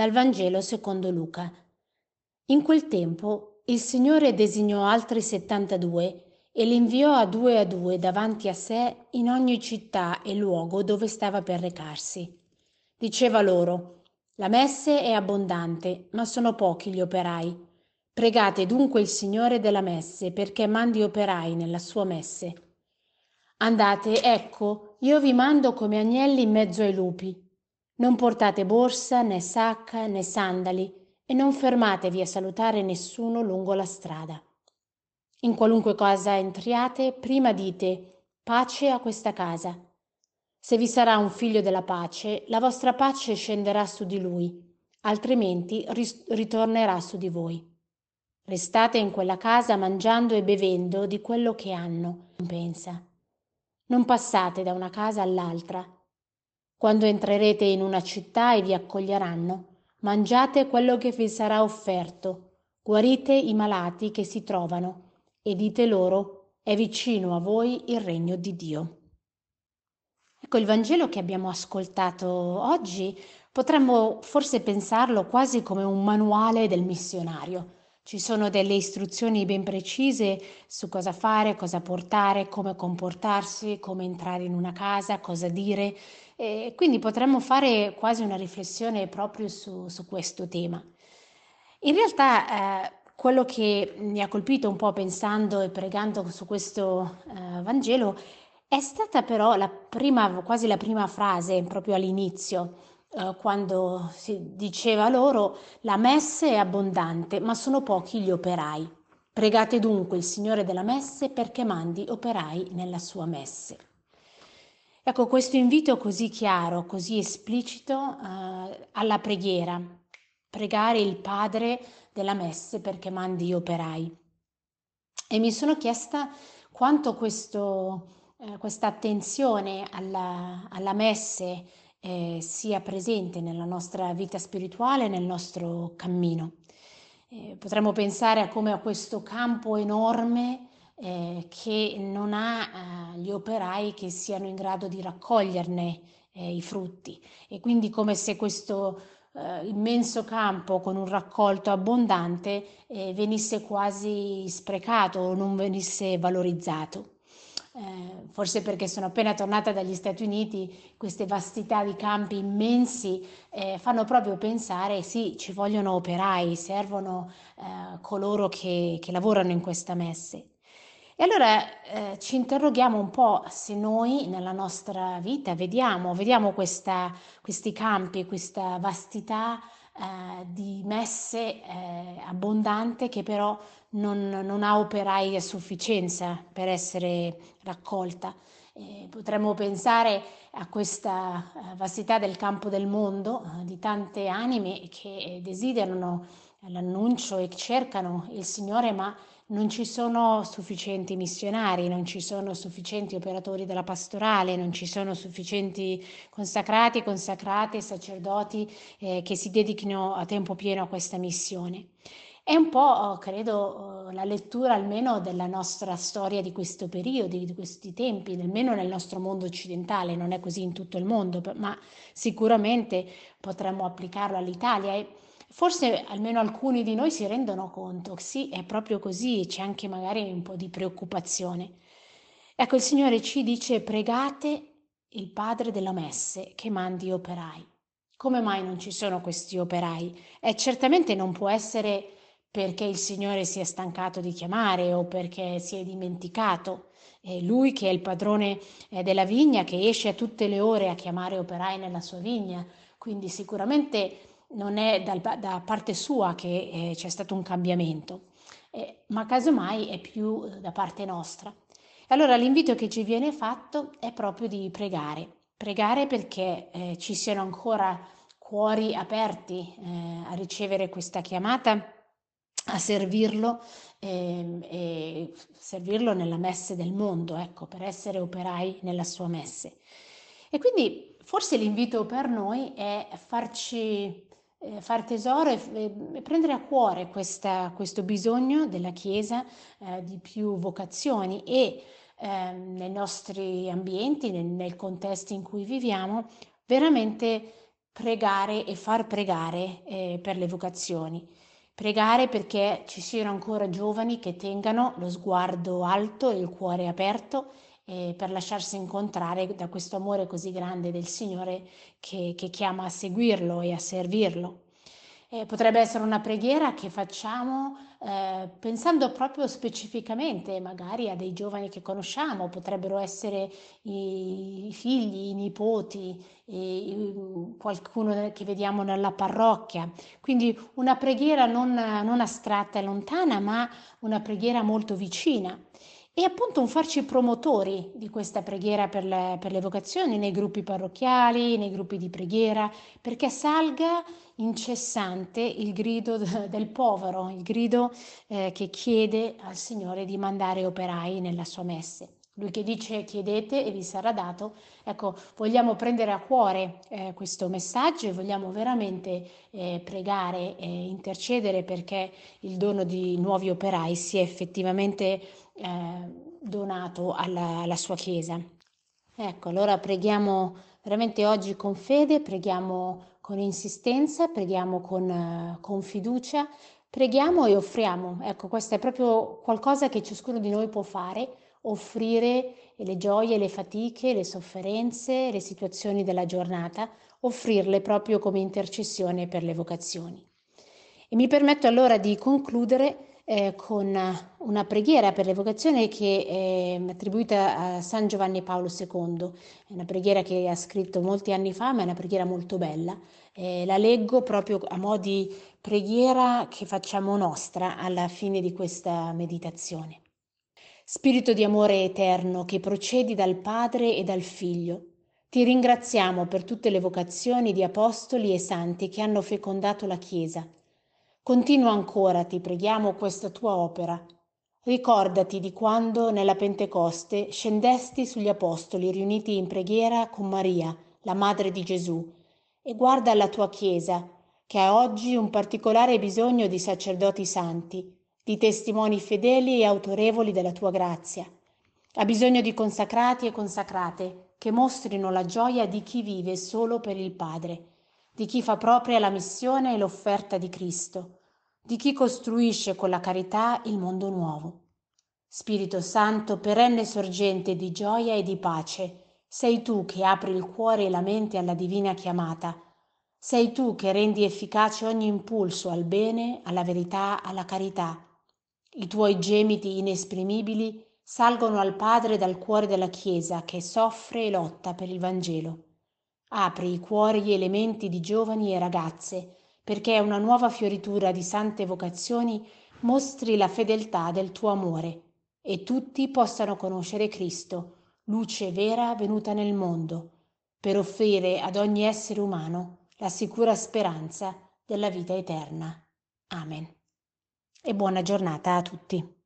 Dal Vangelo secondo Luca. In quel tempo il Signore designò altri settantadue e li inviò a due a due davanti a sé in ogni città e luogo dove stava per recarsi. Diceva loro, la messe è abbondante, ma sono pochi gli operai. Pregate dunque il Signore della messe perché mandi operai nella sua messe. Andate, ecco, io vi mando come agnelli in mezzo ai lupi. Non portate borsa, né sacca, né sandali e non fermatevi a salutare nessuno lungo la strada. In qualunque cosa entriate, prima dite pace a questa casa. Se vi sarà un figlio della pace, la vostra pace scenderà su di lui, altrimenti ritornerà su di voi. Restate in quella casa mangiando e bevendo di quello che hanno, pensa. Non passate da una casa all'altra quando entrerete in una città e vi accoglieranno, mangiate quello che vi sarà offerto, guarite i malati che si trovano e dite loro è vicino a voi il regno di Dio. Ecco, il Vangelo che abbiamo ascoltato oggi potremmo forse pensarlo quasi come un manuale del missionario. Ci sono delle istruzioni ben precise su cosa fare, cosa portare, come comportarsi, come entrare in una casa, cosa dire e quindi potremmo fare quasi una riflessione proprio su, su questo tema. In realtà eh, quello che mi ha colpito un po' pensando e pregando su questo eh, Vangelo è stata però la prima, quasi la prima frase proprio all'inizio, eh, quando si diceva loro la messe è abbondante, ma sono pochi gli operai. Pregate dunque il Signore della messe perché mandi operai nella sua messe. Ecco, questo invito così chiaro, così esplicito eh, alla preghiera, pregare il Padre della messe perché mandi operai. E mi sono chiesta quanto questo, eh, questa attenzione alla, alla messe eh, sia presente nella nostra vita spirituale, nel nostro cammino. Eh, potremmo pensare a come a questo campo enorme eh, che non ha eh, gli operai che siano in grado di raccoglierne eh, i frutti e quindi come se questo eh, immenso campo con un raccolto abbondante venisse quasi sprecato o non venisse valorizzato. Eh, forse perché sono appena tornata dagli Stati Uniti, queste vastità di campi immensi eh, fanno proprio pensare, sì, ci vogliono operai, servono eh, coloro che, che lavorano in questa messe. E allora eh, ci interroghiamo un po' se noi nella nostra vita vediamo, vediamo questa, questi campi, questa vastità eh, di messe eh, abbondante che però non, non, ha operai a sufficienza per essere raccolta. potremmo pensare a questa eh, vastità del campo del mondo, eh, di tante anime che desiderano l'annuncio e cercano il Signore, ma non ci sono sufficienti missionari, non ci sono sufficienti operatori della pastorale, non ci sono sufficienti consacrati e consacrate, sacerdoti eh, che si dedichino a tempo pieno a questa missione. È un po', credo, la lettura almeno della nostra storia di questo periodo, di questi tempi, almeno nel nostro mondo occidentale, non è così in tutto il mondo, ma sicuramente potremmo applicarlo all'Italia. E Forse almeno alcuni di noi si rendono conto, sì, è proprio così, c'è anche magari un po' di preoccupazione. Ecco, il Signore ci dice pregate il Padre della Messe che mandi operai. Come mai non ci sono questi operai? E certamente non può essere perché il Signore si è stancato di chiamare o perché si è dimenticato. È lui che è il padrone eh, della vigna, che esce a tutte le ore a chiamare operai nella sua vigna. Quindi sicuramente non è dal, da parte sua che eh, c'è stato un cambiamento, eh, ma casomai è più eh, da parte nostra. Allora l'invito che ci viene fatto è proprio di pregare, pregare perché eh, ci siano ancora cuori aperti eh, a ricevere questa chiamata, a servirlo ehm, e servirlo nella messe del mondo, ecco, per essere operai nella sua messe. E quindi forse l'invito per noi è farci eh, far tesoro e, e, prendere a cuore questa, questo bisogno della Chiesa eh, di più vocazioni e eh, nei nostri ambienti, nel, nel contesto in cui viviamo, veramente pregare e far pregare eh, per le vocazioni. Pregare perché ci siano ancora giovani che tengano lo sguardo alto e il cuore aperto eh, per lasciarsi incontrare da questo amore così grande del Signore che, che chiama a seguirlo e a servirlo. Eh, potrebbe essere una preghiera che facciamo eh, pensando proprio specificamente magari a dei giovani che conosciamo, potrebbero essere i, figli, i nipoti, i, qualcuno che vediamo nella parrocchia. Quindi una preghiera non, non astratta e lontana, ma una preghiera molto vicina e appunto un farci promotori di questa preghiera per le, per le vocazioni nei gruppi parrocchiali, nei gruppi di preghiera, perché salga incessante il grido del povero, il grido eh, che chiede al Signore di mandare operai nella sua messe. Lui che dice chiedete e vi sarà dato, ecco, vogliamo prendere a cuore eh, questo messaggio e vogliamo veramente eh, pregare e intercedere perché il dono di nuovi operai sia effettivamente eh, donato alla, alla sua Chiesa. Ecco, allora preghiamo veramente oggi con fede, preghiamo con insistenza, preghiamo con, con fiducia, preghiamo e offriamo. Ecco, questo è proprio qualcosa che ciascuno di noi può fare, offrire le gioie, le fatiche, le sofferenze, le situazioni della giornata, offrirle proprio come intercessione per le vocazioni. E mi permetto allora di concludere eh, con una preghiera per l'evocazione che è attribuita a San Giovanni Paolo II. È una preghiera che ha scritto molti anni fa, ma è una preghiera molto bella. Eh, la leggo proprio a mo' di preghiera che facciamo nostra alla fine di questa meditazione. Spirito di amore eterno che procedi dal Padre e dal Figlio, ti ringraziamo per tutte le vocazioni di apostoli e santi che hanno fecondato la Chiesa Continua ancora, ti preghiamo, questa tua opera. Ricordati di quando nella Pentecoste scendesti sugli apostoli riuniti in preghiera con Maria, la madre di Gesù, e guarda la tua Chiesa, che ha oggi un particolare bisogno di sacerdoti santi, di testimoni fedeli e autorevoli della tua grazia. Ha bisogno di consacrati e consacrate che mostrino la gioia di chi vive solo per il Padre di chi fa propria la missione e l'offerta di Cristo, di chi costruisce con la carità il mondo nuovo. Spirito Santo, perenne sorgente di gioia e di pace, sei tu che apri il cuore e la mente alla divina chiamata. Sei tu che rendi efficace ogni impulso al bene, alla verità, alla carità. I tuoi gemiti inesprimibili salgono al Padre dal cuore della Chiesa che soffre e lotta per il Vangelo. Apri i cuori e le menti di giovani e ragazze, perché una nuova fioritura di sante vocazioni mostri la fedeltà del tuo amore e tutti possano conoscere Cristo, luce vera venuta nel mondo, per offrire ad ogni essere umano la sicura speranza della vita eterna. Amen. E buona giornata a tutti.